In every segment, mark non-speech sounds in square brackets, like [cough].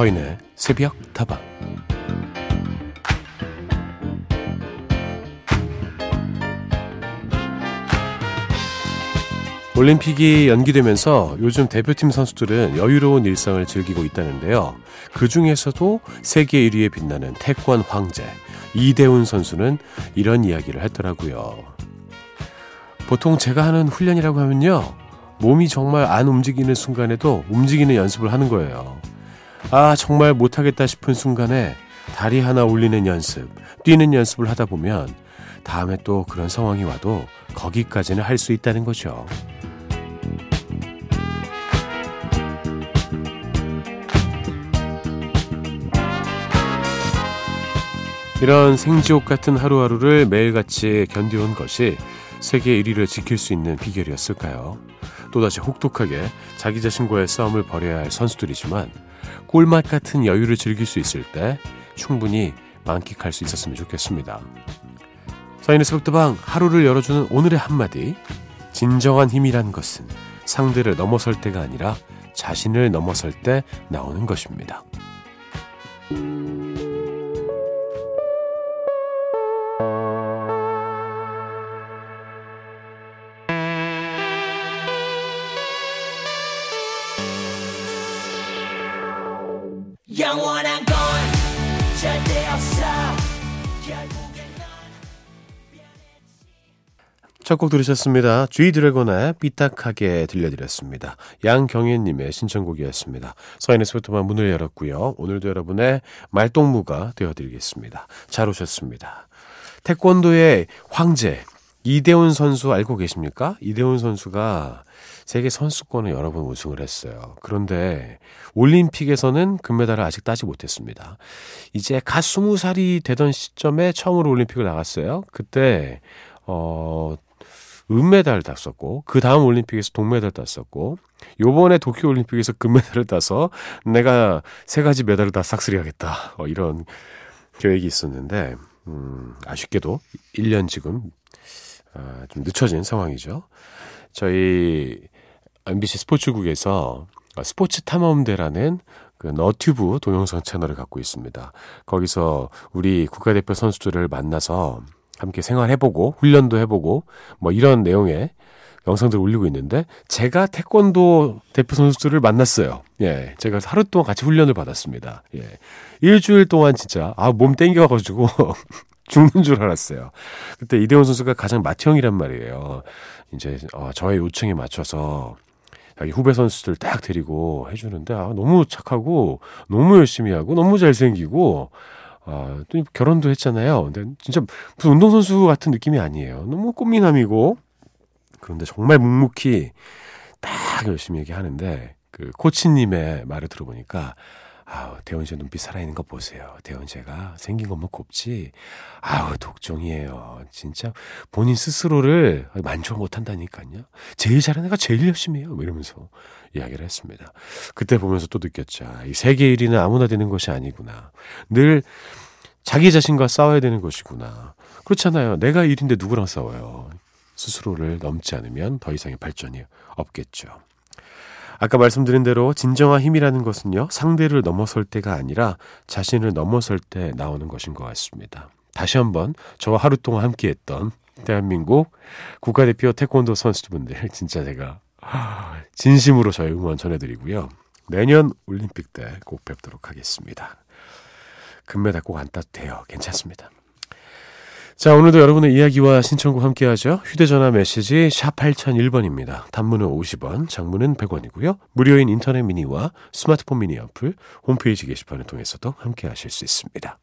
서인의 새벽 다방 올림픽이 연기되면서 요즘 대표팀 선수들은 여유로운 일상을 즐기고 있다는데요. 그 중에서도 세계 1위에 빛나는 태권 황제 이대훈 선수는 이런 이야기를 했더라고요. 보통 제가 하는 훈련이라고 하면요. 몸이 정말 안 움직이는 순간에도 움직이는 연습을 하는 거예요. 아, 정말 못하겠다 싶은 순간에 다리 하나 올리는 연습, 뛰는 연습을 하다 보면 다음에 또 그런 상황이 와도 거기까지는 할 수 있다는 거죠. 이런 생지옥 같은 하루하루를 매일같이 견뎌온 것이 세계 1위를 지킬 수 있는 비결이었을까요? 또다시 혹독하게 자기 자신과의 싸움을 벌여야 할 선수들이지만 꿀맛 같은 여유를 즐길 수 있을 때 충분히 만끽할 수 있었으면 좋겠습니다. 서인의 새벽도방 하루를 열어주는 오늘의 한마디 진정한 힘이란 것은 상대를 넘어설 때가 아니라 자신을 넘어설 때 나오는 것입니다. 첫곡 들으셨습니다. G 드래곤의 삐딱하게 들려드렸습니다. 양경혜님의 신청곡이었습니다. 스포트만 문을 열었고요. 오늘도 여러분의 말동무가 되어드리겠습니다. 잘 오셨습니다. 태권도의 황제 이대훈 선수 알고 계십니까? 이대훈 선수가 세계 선수권을 여러 번 우승을 했어요. 그런데 올림픽에서는 금메달을 아직 따지 못했습니다. 이제 갓 스무 살이 되던 시점에 처음으로 올림픽을 나갔어요. 그때 어 은메달을 땄었고 그 다음 올림픽에서 동메달 땄었고 요번에 도쿄 올림픽에서 금메달을 따서 내가 세 가지 메달을 다 싹쓸이하겠다. 어, 이런 계획이 있었는데 음, 아쉽게도 1년 지금 아, 좀 늦춰진 상황이죠. 저희 MBC 스포츠국에서 스포츠 탐험대라는 그 너튜브 동영상 채널을 갖고 있습니다. 거기서 우리 국가대표 선수들을 만나서 함께 생활해보고 훈련도 해보고 뭐 이런 내용의 영상들을 올리고 있는데 제가 태권도 대표 선수들을 만났어요. 예, 제가 하루 동안 같이 훈련을 받았습니다. 예, 일주일 동안 진짜 아 몸 땡겨가지고 [laughs] 죽는 줄 알았어요. 그때 이대원 선수가 가장 맏형이란 말이에요. 이제 어, 저의 요청에 맞춰서 자기 후배 선수들 딱 데리고 해주는데 아, 너무 착하고 너무 열심히 하고 너무 잘생기고 아, 또 결혼도 했잖아요. 근데 진짜 무슨 운동선수 같은 느낌이 아니에요. 너무 꽃미남이고 그런데 정말 묵묵히 딱 열심히 얘기하는데 그 코치님의 말을 들어보니까 아우, 대원 씨 눈빛 살아있는 거 보세요. 대원 씨가 생긴 것만 곱지. 아우, 독종이에요. 진짜 본인 스스로를 만족 못 한다니까요. 제일 잘하는 애가 제일 열심히 해요. 뭐 이러면서 이야기를 했습니다. 그때 보면서 또 느꼈죠. 이 세계 1위는 아무나 되는 것이 아니구나. 늘 자기 자신과 싸워야 되는 것이구나. 그렇잖아요. 내가 1인데 누구랑 싸워요. 스스로를 넘지 않으면 더 이상의 발전이 없겠죠. 아까 말씀드린 대로 진정한 힘이라는 것은요, 상대를 넘어설 때가 아니라 자신을 넘어설 때 나오는 것인 것 같습니다. 다시 한번 저와 하루 동안 함께 했던 대한민국 국가대표 태권도 선수분들, 진짜 제가 진심으로 저의 응원 전해드리고요. 내년 올림픽 때 꼭 뵙도록 하겠습니다. 금메달 꼭 안 따도 돼요. 괜찮습니다. 자, 오늘도 여러분의 이야기와 신청곡 함께 하죠. 휴대전화 메시지 샵 8001번입니다. 단문은 50원, 장문은 100원이고요. 무료인 인터넷 미니와 스마트폰 미니 어플, 홈페이지 게시판을 통해서도 함께 하실 수 있습니다.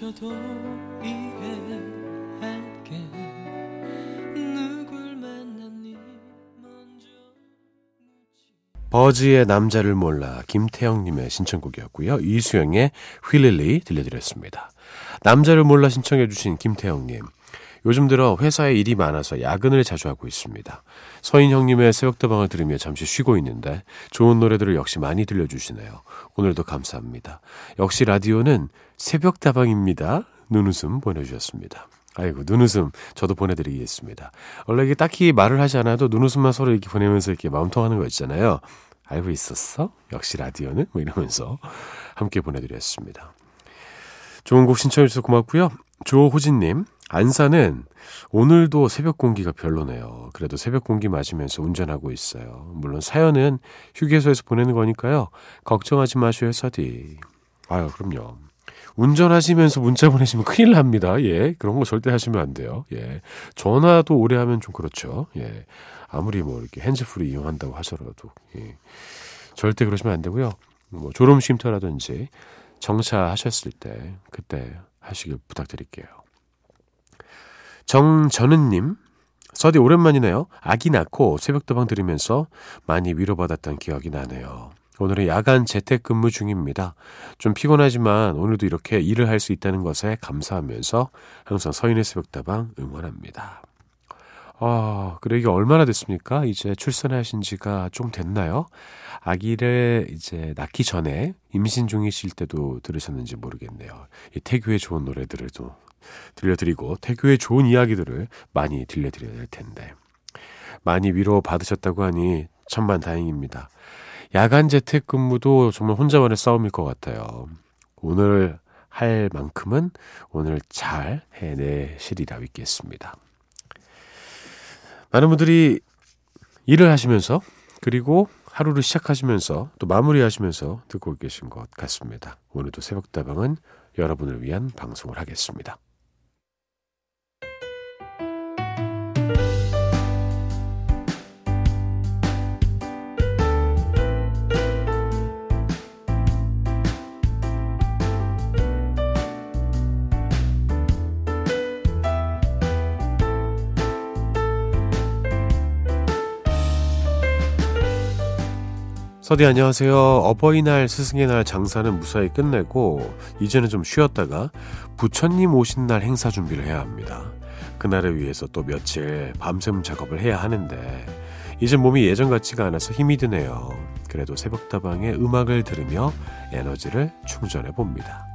잊혀도 이해할게 누굴 만났니 먼저 버즈의 남자를 몰라 김태형님의 신청곡이었고요. 이수영의 휠릴리 들려드렸습니다. 남자를 몰라 신청해 주신 김태형님. 요즘 들어 회사에 일이 많아서 야근을 자주 하고 있습니다. 서인 형님의 새벽다방을 들으며 잠시 쉬고 있는데 좋은 노래들을 역시 많이 들려주시네요. 오늘도 감사합니다. 역시 라디오는 새벽다방입니다. 눈웃음 보내주셨습니다. 아이고 눈웃음 저도 보내드리겠습니다. 원래 이게 딱히 말을 하지 않아도 눈웃음만 서로 이렇게 보내면서 이렇게 마음통하는 거 있잖아요. 알고 있었어? 역시 라디오는? 뭐 이러면서 함께 보내드렸습니다. 좋은 곡 신청해 주셔서 고맙고요. 조호진님 안산은 오늘도 새벽 공기가 별로네요. 그래도 새벽 공기 맞으면서 운전하고 있어요. 물론 사연은 휴게소에서 보내는 거니까요. 걱정하지 마셔요, 서디. 아유, 그럼요. 운전하시면서 문자 보내시면 큰일 납니다. 예. 그런 거 절대 하시면 안 돼요. 예. 전화도 오래 하면 좀 그렇죠. 예. 아무리 뭐 이렇게 핸즈프리 이용한다고 하더라도. 예. 절대 그러시면 안 되고요. 뭐 졸음 쉼터라든지 정차하셨을 때 그때 하시길 부탁드릴게요. 정전은님, 서디 오랜만이네요. 아기 낳고 새벽 도방 들으면서 많이 위로받았던 기억이 나네요. 오늘은 야간 재택근무 중입니다. 좀 피곤하지만 오늘도 이렇게 일을 할 수 있다는 것에 감사하면서 항상 서인의 새벽다방 응원합니다. 아, 그래 이게 얼마나 됐습니까? 이제 출산하신 지가 좀 됐나요? 아기를 이제 낳기 전에 임신 중이실 때도 들으셨는지 모르겠네요. 이 태교의 좋은 노래들을 또 들려드리고 태교의 좋은 이야기들을 많이 들려드려야 될 텐데 많이 위로 받으셨다고 하니 천만 다행입니다. 야간 재택 근무도 정말 혼자만의 싸움일 것 같아요. 오늘 할 만큼은 오늘 잘 해내시리라 믿겠습니다. 많은 분들이 일을 하시면서 그리고 하루를 시작하시면서 또 마무리하시면서 듣고 계신 것 같습니다. 오늘도 새벽다방은 여러분을 위한 방송을 하겠습니다. 서디 안녕하세요. 어버이날 스승의 날 장사는 무사히 끝내고 이제는 좀 쉬었다가 부처님 오신 날 행사 준비를 해야 합니다. 그날을 위해서 또 며칠 밤샘 작업을 해야 하는데 이제 몸이 예전 같지가 않아서 힘이 드네요. 그래도 새벽다방에 음악을 들으며 에너지를 충전해 봅니다.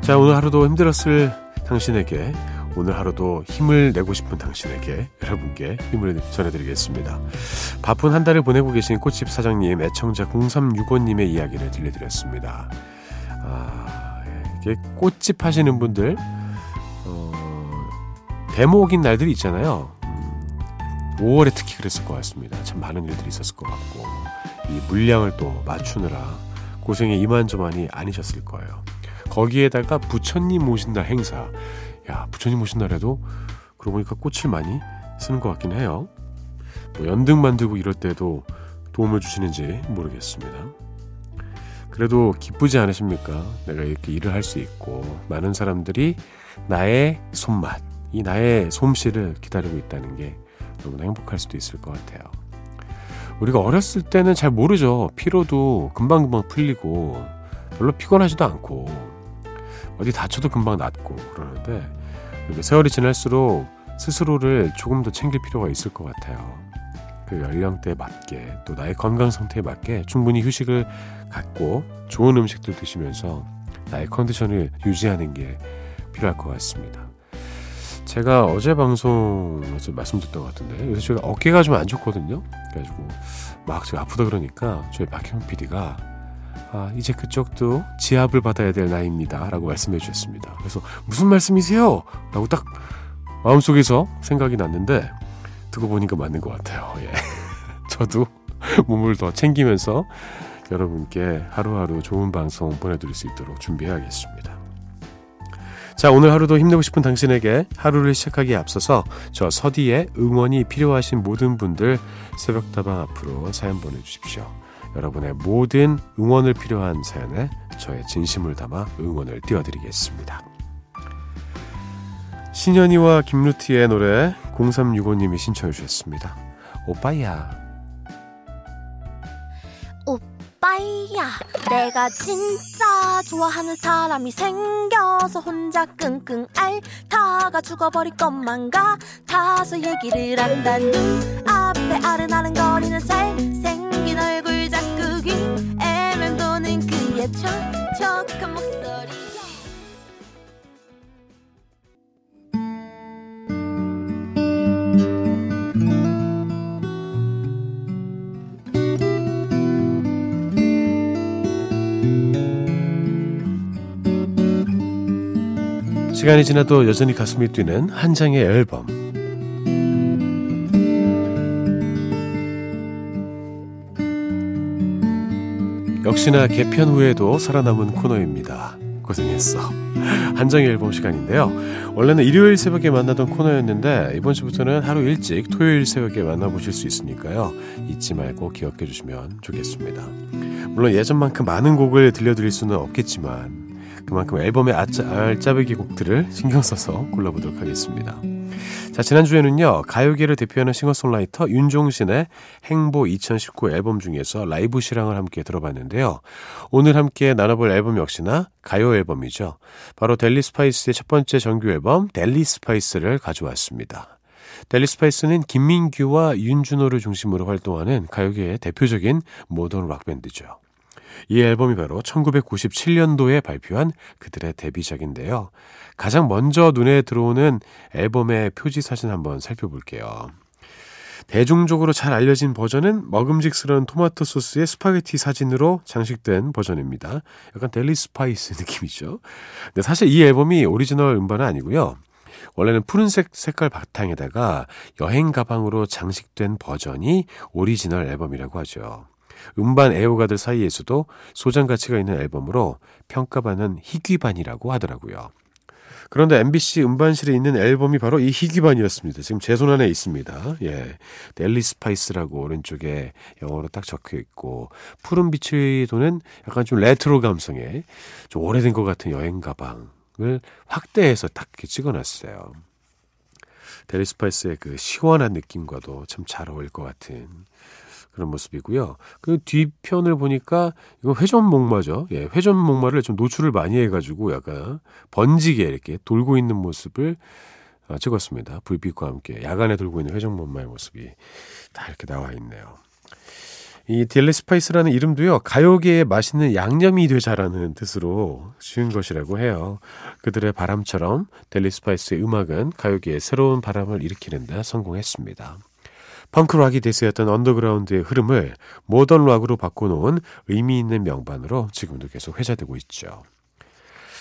자, 오늘 하루도 힘들었을 당신에게 오늘 하루도 힘을 내고 싶은 당신에게 여러분께 힘을 전해드리겠습니다. 바쁜 한 달을 보내고 계신 꽃집 사장님, 애청자 0365님의 이야기를 들려드렸습니다. 아, 이게 꽃집 하시는 분들, 어, 대목인 날들이 있잖아요. 음, 5월에 특히 그랬을 것 같습니다. 참 많은 일들이 있었을 것 같고, 이 물량을 또 맞추느라 고생이 이만저만이 아니셨을 거예요. 거기에다가 부처님 오신다 행사. 야, 부처님 오신날에도 그러고 보니까 꽃을 많이 쓰는 것 같긴 해요. 뭐 연등 만들고 이럴 때도 도움을 주시는지 모르겠습니다. 그래도 기쁘지 않으십니까? 내가 이렇게 일을 할 수 있고 많은 사람들이 나의 손맛, 이 나의 솜씨를 기다리고 있다는 게 너무나 행복할 수도 있을 것 같아요. 우리가 어렸을 때는 잘 모르죠. 피로도 금방금방 풀리고 별로 피곤하지도 않고 어디 다쳐도 금방 낫고 그러는데 세월이 지날수록 스스로를 조금 더 챙길 필요가 있을 것 같아요. 그 연령대에 맞게 또 나의 건강 상태에 맞게 충분히 휴식을 갖고 좋은 음식들 드시면서 나의 컨디션을 유지하는 게 필요할 것 같습니다. 제가 어제 방송에서 말씀드렸던 것 같은데 요새 제가 어깨가 좀 안 좋거든요. 그래가지고 막 제가 아프다 그러니까 저희 박형 PD가 아, 이제 그쪽도 지압을 받아야 될 나이입니다. 라고 말씀해 주셨습니다. 그래서 무슨 말씀이세요? 라고 딱 마음속에서 생각이 났는데 듣고 보니까 맞는 것 같아요. 예. [laughs] 저도 몸을 더 챙기면서 여러분께 하루하루 좋은 방송 보내드릴 수 있도록 준비해야겠습니다. 자, 오늘 하루도 힘내고 싶은 당신에게 하루를 시작하기에 앞서서 저 서디의 응원이 필요하신 모든 분들 새벽다방 앞으로 사연 보내주십시오. 여러분의 모든 응원을 필요한 사연에 저의 진심을 담아 응원을 띄워드리겠습니다. 신현이와 김루티의 노래 0365님이 신청해 주셨습니다. 오빠야. 오빠야 내가 진짜 좋아하는 사람이 생겨서 혼자 끙끙 앓다가 죽어버릴 것만 같아서 얘기를 한다 눈앞에 아른아른거리는 잘생긴 얼굴 자꾸 귀에 맴도는 그의 촉촉한 목소리. 시간이 지나도 여전히 가슴이 뛰는 한 장의 앨범. 역시나 개편 후에도 살아남은 코너입니다. 고생했어. 한정의 앨범 시간인데요. 원래는 일요일 새벽에 만나던 코너였는데 이번 주부터는 하루 일찍 토요일 새벽에 만나보실 수 있으니까요. 잊지 말고 기억해 주시면 좋겠습니다. 물론 예전만큼 많은 곡을 들려드릴 수는 없겠지만 그만큼 앨범의 알짜배기 곡들을 신경 써서 골라보도록 하겠습니다. 자, 지난주에는요, 가요계를 대표하는 싱어송라이터 윤종신의 행보 2019 앨범 중에서 라이브 실황을 함께 들어봤는데요. 오늘 함께 나눠볼 앨범 역시나 가요 앨범이죠. 바로 델리 스파이스의 첫 번째 정규 앨범, 델리 스파이스를 가져왔습니다. 델리 스파이스는 김민규와 윤준호를 중심으로 활동하는 가요계의 대표적인 모던 락밴드죠. 이 앨범이 바로 1997년도에 발표한 그들의 데뷔작인데요. 가장 먼저 눈에 들어오는 앨범의 표지 사진 한번 살펴볼게요. 대중적으로 잘 알려진 버전은 먹음직스러운 토마토 소스의 스파게티 사진으로 장식된 버전입니다. 약간 델리 스파이스 [laughs] 느낌이죠. 근데 사실 이 앨범이 오리지널 음반은 아니고요. 원래는 푸른색 색깔 바탕에다가 여행 가방으로 장식된 버전이 오리지널 앨범이라고 하죠. 음반 애호가들 사이에서도 소장 가치가 있는 앨범으로 평가받는 희귀반이라고 하더라고요. 그런데 MBC 음반실에 있는 앨범이 바로 이 희귀반이었습니다. 지금 제 손 안에 있습니다. 예. 델리 스파이스라고 오른쪽에 영어로 딱 적혀 있고, 푸른 빛이 도는 약간 좀 레트로 감성의 좀 오래된 것 같은 여행 가방을 확대해서 딱 이렇게 찍어 놨어요. 델리 스파이스의 그 시원한 느낌과도 참 잘 어울릴 것 같은 그런 모습이고요. 그 뒤편을 보니까 이거 회전 목마죠. 예, 회전 목마를 좀 노출을 많이 해가지고 약간 번지게 이렇게 돌고 있는 모습을 어, 찍었습니다. 불빛과 함께 야간에 돌고 있는 회전 목마의 모습이 다 이렇게 나와 있네요. 이 델리 스파이스라는 이름도요, 가요계에 맛있는 양념이 되자라는 뜻으로 지은 것이라고 해요. 그들의 바람처럼 델리 스파이스의 음악은 가요계에 새로운 바람을 일으키는 데 성공했습니다. 펑크락이 대세였던 언더그라운드의 흐름을 모던 락으로 바꿔놓은 의미 있는 명반으로 지금도 계속 회자되고 있죠.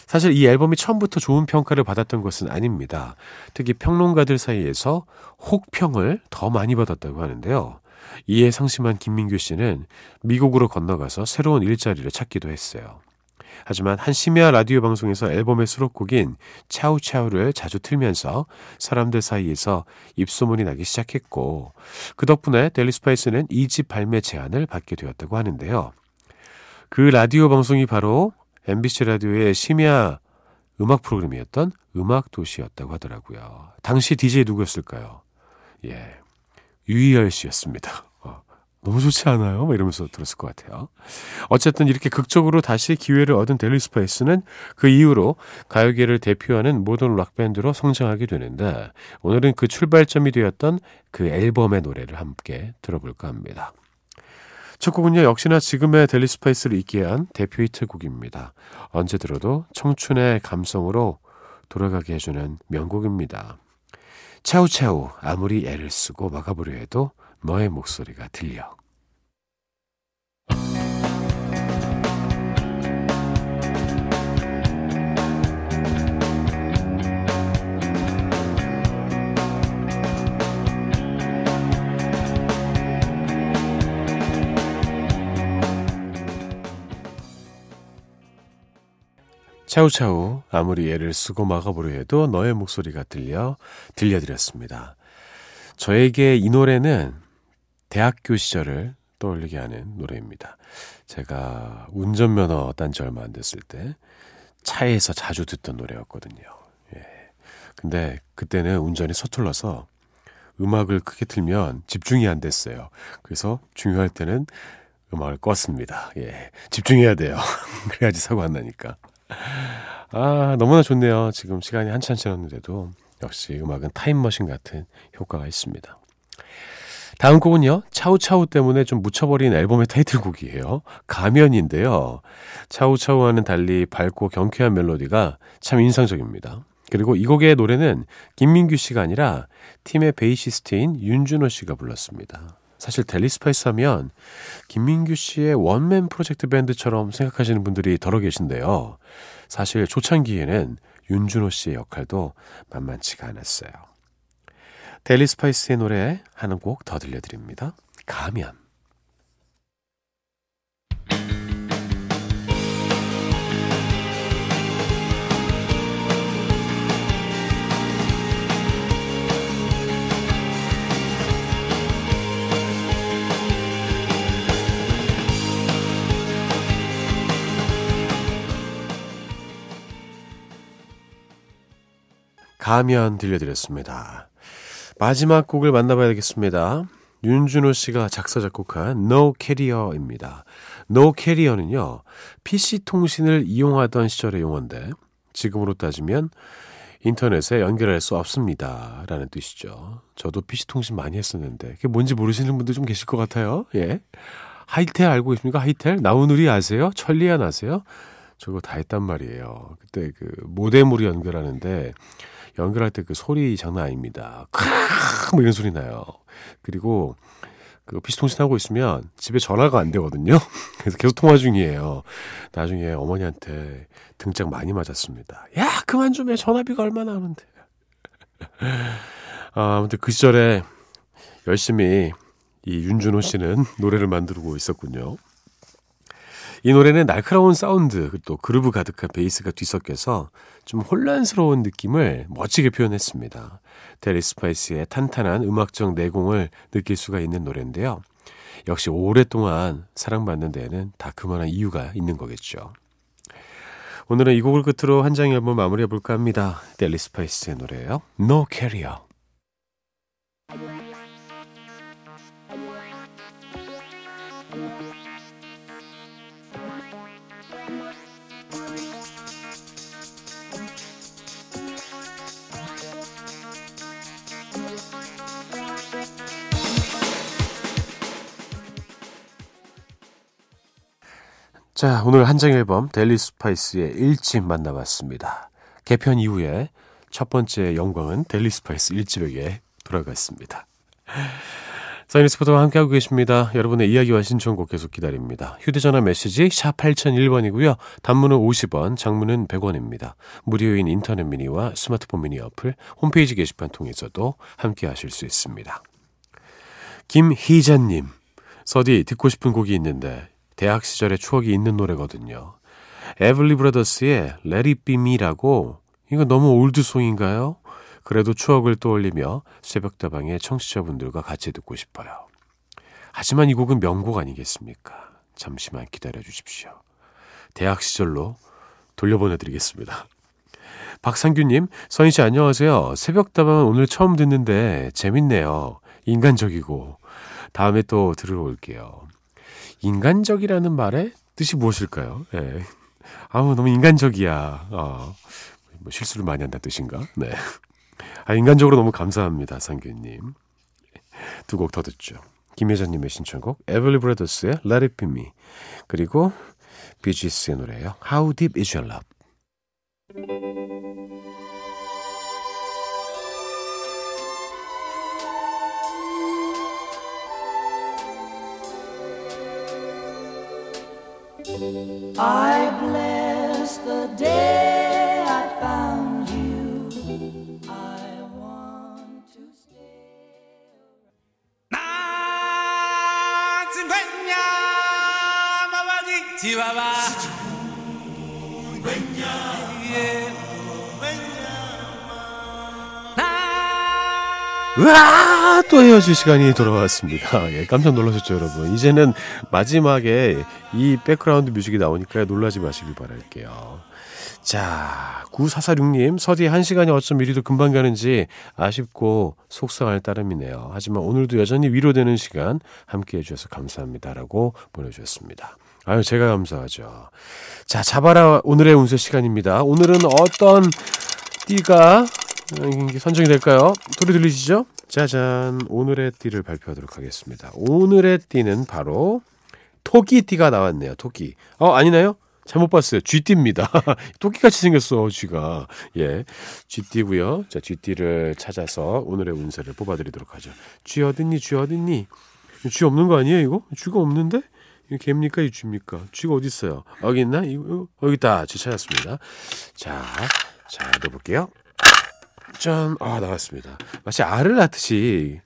사실 이 앨범이 처음부터 좋은 평가를 받았던 것은 아닙니다. 특히 평론가들 사이에서 혹평을 더 많이 받았다고 하는데요. 이에 상심한 김민규 씨는 미국으로 건너가서 새로운 일자리를 찾기도 했어요. 하지만 한 심야 라디오 방송에서 앨범의 수록곡인 차우차우를 자주 틀면서 사람들 사이에서 입소문이 나기 시작했고 그 덕분에 델리 스파이스는 2집 발매 제안을 받게 되었다고 하는데요. 그 라디오 방송이 바로 MBC 라디오의 심야 음악 프로그램이었던 음악 도시였다고 하더라고요. 당시 DJ 누구였을까요? 예. 유희열 씨였습니다. 너무 좋지 않아요? 막 이러면서 들었을 것 같아요. 어쨌든 이렇게 극적으로 다시 기회를 얻은 델리 스파이스는 그 이후로 가요계를 대표하는 모던 락밴드로 성장하게 되는데 오늘은 그 출발점이 되었던 그 앨범의 노래를 함께 들어볼까 합니다. 첫 곡은요, 역시나 지금의 델리 스파이스를 있게 한 대표 히트곡입니다. 언제 들어도 청춘의 감성으로 돌아가게 해주는 명곡입니다. 차우차우 아무리 애를 쓰고 막아보려 해도 너의 목소리가 들려. 차우차우 아무리 애를 쓰고 막아보려 해도 너의 목소리가 들려 들려드렸습니다. 저에게 이 노래는 대학교 시절을 떠올리게 하는 노래입니다. 제가 운전면허 딴 지 얼마 안 됐을 때 차에서 자주 듣던 노래였거든요. 예. 근데 그때는 운전이 서툴러서 음악을 크게 틀면 집중이 안 됐어요. 그래서 중요할 때는 음악을 껐습니다. 예. 집중해야 돼요. [laughs] 그래야지 사고 안 나니까. 아, 너무나 좋네요. 지금 시간이 한참 지났는데도 역시 음악은 타임머신 같은 효과가 있습니다. 다음 곡은요, 차우차우 때문에 좀 묻혀버린 앨범의 타이틀곡이에요. 가면인데요. 차우차우와는 달리 밝고 경쾌한 멜로디가 참 인상적입니다. 그리고 이 곡의 노래는 김민규 씨가 아니라 팀의 베이시스트인 윤준호 씨가 불렀습니다. 사실 델리스파이스 하면 김민규 씨의 원맨 프로젝트 밴드처럼 생각하시는 분들이 더러 계신데요. 사실 초창기에는 윤준호 씨의 역할도 만만치가 않았어요. 델리스파이스의 노래 하는 곡더 들려드립니다. 가면. 가면 들려드렸습니다. 마지막 곡을 만나봐야 겠습니다 윤준호 씨가 작사, 작곡한 No Carrier입니다. No Carrier는요, PC 통신을 이용하던 시절의 용어인데, 지금으로 따지면 인터넷에 연결할 수 없습니다. 라는 뜻이죠. 저도 PC 통신 많이 했었는데, 그게 뭔지 모르시는 분들 좀 계실 것 같아요. 예. 하이텔 알고 계십니까? 하이텔? 나우누리 아세요? 천리안 아세요? 저거 다 했단 말이에요. 그때 그 모뎀으로 연결하는데, 연결할 때 그 소리 장난 아닙니다. 크뭐 이런 소리 나요. 그리고 그 피시통신 하고 있으면 집에 전화가 안 되거든요. [laughs] 그래서 계속 통화 중이에요. 나중에 어머니한테 등짝 많이 맞았습니다. 야, 그만 좀 해. 전화비가 얼마나 하는데. 아, [laughs] 아무튼 그 시절에 열심히 이 윤준호 씨는 노래를 만들고 있었군요. 이 노래는 날카로운 사운드, 또 그루브 가득한 베이스가 뒤섞여서 좀 혼란스러운 느낌을 멋지게 표현했습니다. 델리 스파이스의 탄탄한 음악적 내공을 느낄 수가 있는 노래인데요. 역시 오랫동안 사랑받는 데에는 다 그만한 이유가 있는 거겠죠. 오늘은 이 곡을 끝으로 한 장의 앨범 마무리해 볼까 합니다. 델리 스파이스의 노래예요. No Carrier. 자, 오늘 한장 앨범 델리 스파이스의 1집 만나봤습니다. 개편 이후에 첫 번째 영광은 델리 스파이스 1집에게 돌아갔습니다. 사이니스 포터와 함께하고 계십니다. 여러분의 이야기와 신청곡 계속 기다립니다. 휴대전화 메시지 샵 8001번이고요. 단문은 50원, 장문은 100원입니다. 무료인 인터넷 미니와 스마트폰 미니 어플, 홈페이지 게시판 통해서도 함께하실 수 있습니다. 김희자님, 서디 듣고 싶은 곡이 있는데 대학 시절의 추억이 있는 노래거든요. 에블리 브라더스의 Let It Be Me라고 이거 너무 올드송인가요? 그래도 추억을 떠올리며 새벽다방의 청취자분들과 같이 듣고 싶어요. 하지만 이 곡은 명곡 아니겠습니까? 잠시만 기다려 주십시오. 대학 시절로 돌려보내드리겠습니다. 박상규님, 서인 씨 안녕하세요. 새벽다방은 오늘 처음 듣는데 재밌네요. 인간적이고. 다음에 또 들으러 올게요. 인간적이라는 말의 뜻이 무엇일까요? 예. 아우, 너무 인간적이야. 어, 뭐 실수를 많이 한다는 뜻인가? 네. 아, 인간적으로 너무 감사합니다, 상규님. 두 곡 더 듣죠. 김혜자님의 신청곡, 에블리 브라더스의 Let It Be Me. 그리고 비지스의 노래예요. How Deep Is Your Love. I bless the day I found you. I want to stay. 으아! 또 헤어질 시간이 돌아왔습니다. [laughs] 예, 깜짝 놀라셨죠, 여러분. 이제는 마지막에 이 백그라운드 뮤직이 나오니까 놀라지 마시길 바랄게요. 자, 9446님, 서디 한 시간이 어쩜 이리도 금방 가는지 아쉽고 속상할 따름이네요. 하지만 오늘도 여전히 위로되는 시간 함께 해주셔서 감사합니다 라고 보내주셨습니다. 아유, 제가 감사하죠. 자, 잡아라 오늘의 운세 시간입니다. 오늘은 어떤 띠가 선정이 될까요? 소리 들리시죠? 짜잔, 오늘의 띠를 발표하도록 하겠습니다. 오늘의 띠는 바로 토끼띠가 나왔네요. 토끼. 어, 아니나요? 잘못 봤어요. 쥐띠입니다. [laughs] 토끼같이 생겼어, 쥐가. 예. 쥐띠고요. 자, 쥐띠를 찾아서 오늘의 운세를 뽑아드리도록 하죠. 쥐 어딨니? 쥐 어딨니? 쥐 없는 거 아니에요, 이거? 쥐가 없는데? 이 개입니까? 이 쥐입니까? 쥐가 어디 있어요? 여기 있나? 여기 있다. 쥐 찾았습니다. 자, 자, 넣어볼게요. 짠, 아, 나왔습니다. 마치 알을 낳듯이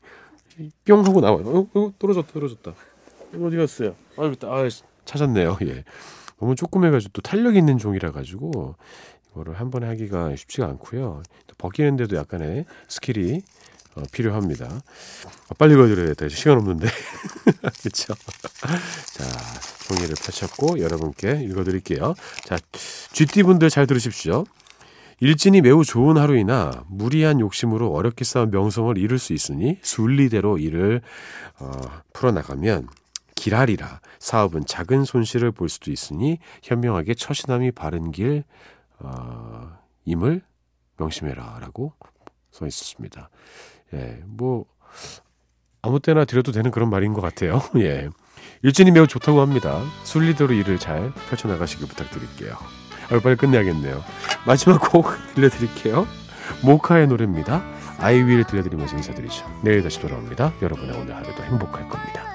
뿅 하고 나와요. 어, 어, 떨어졌다, 떨어졌다. 어디 갔어요? 아, 있다. 아, 찾았네요. [laughs] 예. 너무 조그매가지고 또 탄력 있는 종이라 가지고 이거를 한 번에 하기가 쉽지가 않고요. 또 벗기는데도 약간의 스킬이 어, 필요합니다. 아, 빨리 읽어드려야겠다. 시간 없는데. [laughs] 그렇죠? 자, 종이를 펼쳤고 여러분께 읽어드릴게요. 자, 쥐띠분들 잘 들으십시오. 일진이 매우 좋은 하루이나 무리한 욕심으로 어렵게 쌓은 명성을 잃을 수 있으니 순리대로 일을 어, 풀어나가면 길하리라. 사업은 작은 손실을 볼 수도 있으니 현명하게 처신함이 바른 길 어, 임을 명심해라라고 써 있었습니다. 예, 뭐 아무 때나 드려도 되는 그런 말인 것 같아요. [laughs] 예. 일진이 매우 좋다고 합니다. 순리대로 일을 잘 펼쳐나가시길 부탁드릴게요. 아, 빨리 끝내야겠네요. 마지막 곡 들려드릴게요. 모카의 노래입니다. 아이윌 들려드리면서 인사드리죠. 내일 다시 돌아옵니다. 여러분의 오늘 하루도 행복할 겁니다.